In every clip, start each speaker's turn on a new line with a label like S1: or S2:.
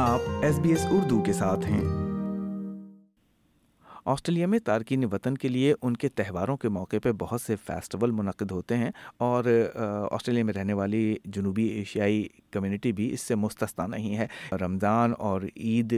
S1: آپ S B S Urdu کے ساتھ ہیں۔ آسٹریلیا میں تارکین وطن کے لیے ان کے تہواروں کے موقع پہ بہت سے فیسٹیول منعقد ہوتے ہیں اور آسٹریلیا میں رہنے والی جنوبی ایشیائی کمیونٹی بھی اس سے مستثنا نہیں ہے۔ رمضان اور عید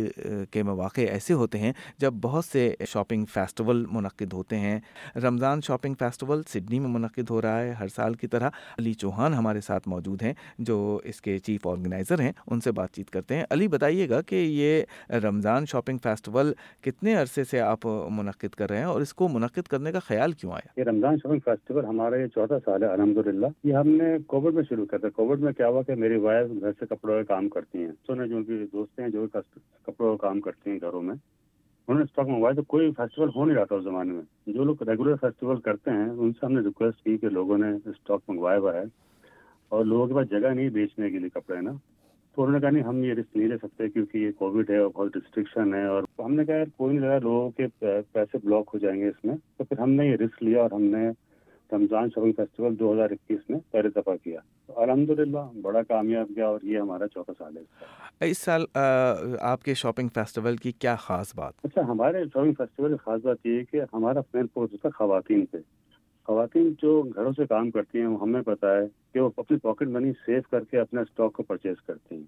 S1: کے مواقع ایسے ہوتے ہیں جب بہت سے شاپنگ فیسٹیول منعقد ہوتے ہیں۔ رمضان شاپنگ فیسٹیول سڈنی میں منعقد ہو رہا ہے۔ ہر سال کی طرح علی چوہان ہمارے ساتھ موجود ہیں جو اس کے چیف آرگنائزر ہیں، ان سے بات چیت کرتے ہیں۔ علی، بتائیے گا کہ یہ رمضان شاپنگ فیسٹیول کتنے عرصے سے آپ منعقد کر رہے ہیں اور اس کو منعقد کرنے کا خیال کیوں آیا؟
S2: یہ رمضان شاپنگ فیسٹیول ہمارا یہ چوتھا سال ہے الحمد للہ یہ ہم نے کووڈ میں شروع کیا تھا۔ کووڈ میں کیا ہوا کہ میری وائف گھر سے کپڑوں کا کام کرتی ہیں۔ تو جو ان کی دوست ہیں، جو کپڑوں کا کام کرتی ہیں گھروں میں، انہوں نے اسٹاک منگوایا تو کوئی فیسٹیول ہو نہیں رہا تھا اس زمانے میں۔ جو لوگ ریگولر فیسٹیول کرتے ہیں، ان سے ہم نے ریکویسٹ کی کہ لوگوں نے اسٹاک منگوایا ہوا ہے اور لوگوں کے پاس جگہ نہیں بیچنے کے لیے کپڑے نا؟ تو انہوں نے کہا نہیں ہم یہ رسک نہیں لے سکتے کیونکہ یہ کووڈ ہے اور بہت ریسٹرکشن ہے اور ہم نے کہا یار کوئی نہیں لگا لوگوں کے پیسے بلاک ہو جائیں گے اس میں۔ تو پھر ہم نے یہ رسک لیا اور ہم نے رمضان شاپنگ فیسٹیول دو ہزار اکیس میں پہلے دفعہ کیا۔ الحمد للہ بڑا کامیاب گیا اور یہ ہمارا چوتھا سال ہے۔
S1: اس سال آپ کے شاپنگ فیسٹیول کی کیا خاص بات؟
S2: اچھا ہمارے شاپنگ فیسٹیول کی خاص بات یہ ہے کہ ہمارا مین فوکس تھا خواتین پہ خواتین جو گھروں سے کام کرتی ہیں، وہ ہمیں پتا ہے کہ وہ اپنی پاکٹ منی سیو کر کے اپنے اسٹاک کو پرچیز کرتی ہیں۔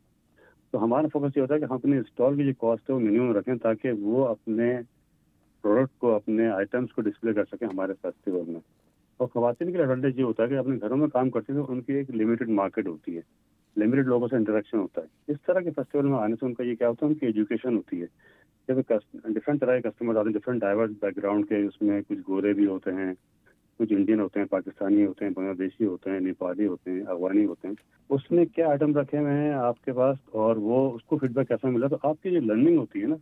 S2: تو ہمارا فوکس یہ ہوتا ہے کہ ہم اپنے اسٹال کی جو کاسٹ ہے، وہ منیمم رکھیں تاکہ وہ اپنے پروڈکٹ کو، اپنے آئٹمس کو ڈسپلے کر سکیں ہمارے فیسٹیول میں۔ اور خواتین کے لیے ایڈوانٹیج یہ ہوتا ہے کہ اپنے گھروں میں کام کرتے ہیں ان کی ایک لمیٹڈ مارکیٹ ہوتی ہے۔ لمیٹڈ لوگوں سے انٹریکشن ہوتا ہے۔ اس طرح کے فیسٹیول میں آنے سے ان کا یہ کیا ہوتا ہے، ان کی ایجوکیشن ہوتی ہے۔ جب ڈفرنٹ طرح کے کسٹمر آتے ہیں ڈفرنٹ ڈائیورس بیک گراؤنڈ کے، اس میں کچھ گورے بھی ہوتے ہیں۔ کچھ انڈین ہوتے ہیں پاکستانی ہوتے ہیں بنگلہ دیشی ہوتے ہیں نیپالی ہوتے ہیں افغانی ہوتے ہیں۔ اس میں کیا آئٹم رکھے ہوئے ہیں آپ کے پاس؟ اور وہ اس کو فیڈ بیک کیسا ملا؟ تو آپ کی جو لرننگ ہوتی ہے نا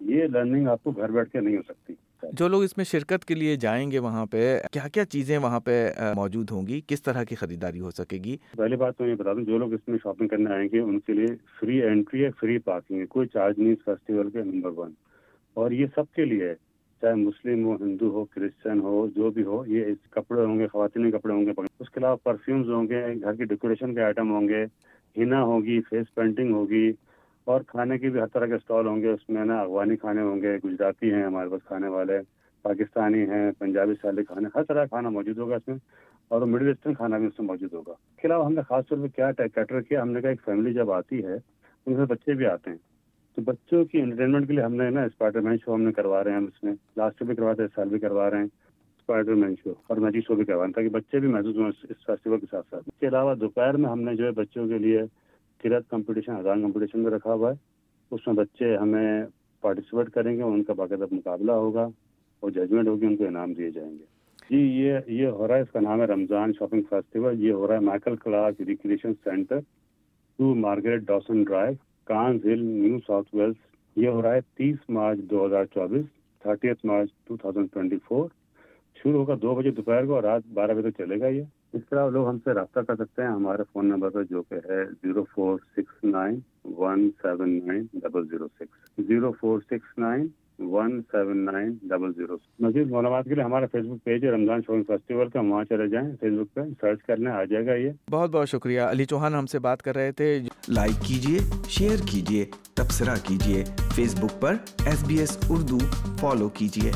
S2: یہ لرننگ آپ کو گھر بیٹھ کے نہیں ہو سکتی۔
S1: جو لوگ اس میں شرکت کے لیے جائیں گے وہاں پہ کیا کیا چیزیں وہاں پہ موجود ہوں گی؟ کس طرح کی خریداری ہو سکے گی؟
S2: پہلی بات تو یہ بتا دوں جو لوگ اس میں شاپنگ کرنے آئیں گے ان کے لیے فری انٹری ہے فری پارکنگ ہے کوئی چارج نہیں اس فیسٹیول کے نمبر ون اور یہ سب کے لیے ہے۔ چاہے مسلم ہو، ہندو ہو، کرسچن ہو، جو بھی ہو، یہ کپڑے ہوں گے، خواتین کپڑے ہوں گے اس کے علاوہ پرفیومز ہوں گے، گھر کی ڈیکوریشن کے آئٹم ہوں گے، ہنا ہوگی فیس پینٹنگ ہوگی، اور کھانے کی بھی ہر طرح کے اسٹال ہوں گے۔ اس میں نا افغانی کھانے ہوں گے، گجراتی ہیں ہمارے پاس کھانے والے، پاکستانی ہیں، پنجابی سالے کھانے، ہر طرح کا کھانا موجود ہوگا اس میں، اور مڈل ایسٹرن کھانا بھی اس میں موجود ہوگا۔ اس کے علاوہ ہم نے خاص طور پہ کیا کیٹر کیا، ہم نے کہا ایک فیملی جب آتی ہے، ان سے بچے بھی آتے ہیں۔ تو بچوں کی انٹرٹینمنٹ کے لیے ہم نے نا اسپائڈر مین شو ہم نے کروا رہے ہیں ہم اس میں. لاسٹ بھی کرواتے ہیں سال بھی کروا رہے ہیں. اسپائڈر مین شو اور میجک شو بھی کروا رہے ہیں تاکہ بچے بھی محسوس ہوں اس فیسٹیول کے ساتھ ساتھ. اس کے علاوہ دوپہر میں ہم نے جو ہے بچوں کے لیے کرت کمپٹیشن ہزار کمپٹیشن میں رکھا ہوا ہے. اس میں بچے ہمیں پارٹیسپیٹ کریں گے ان کا باقاعدہ مقابلہ ہوگا اور ججمنٹ ہوگی، ان کو انعام دیے جائیں گے. جی یہ یہ ہو رہا ہے، اس کا نام ہے رمضان شاپنگ فیسٹیول یہ ہو رہا ہے Michael Clarke Recreation Centre two Margaret Dawson Drive Cannes Hill, New South Wales یہ ہو رہا ہے تیس مارچ دو ہزار چوبیس، thirtieth March two thousand twenty four, شروع ہوگا دو بجے دوپہر کو اور رات بارہ بجے تک چلے گا یہ۔ اس طرح لوگ ہم سے رابطہ کر سکتے ہیں۔ ہمارے فون نمبر پر جو کہ ہے zero four six nine one seven nine double zero six. Zero four six nine one seven nine double zero مزید معلومات کے لیے ہمارا فیس بک پیج ہے رمضان شاپنگ فیسٹیول کا وہاں چلے جائیں فیس بک پہ سرچ کرنے آ جائے گا یہ۔
S1: بہت بہت شکریہ۔ علی چوہان ہم سے بات کر رہے تھے۔ لائک کیجیے شیئر کیجیے تبصرہ کیجیے فیس بک پر S B S Urdu follow کیجیے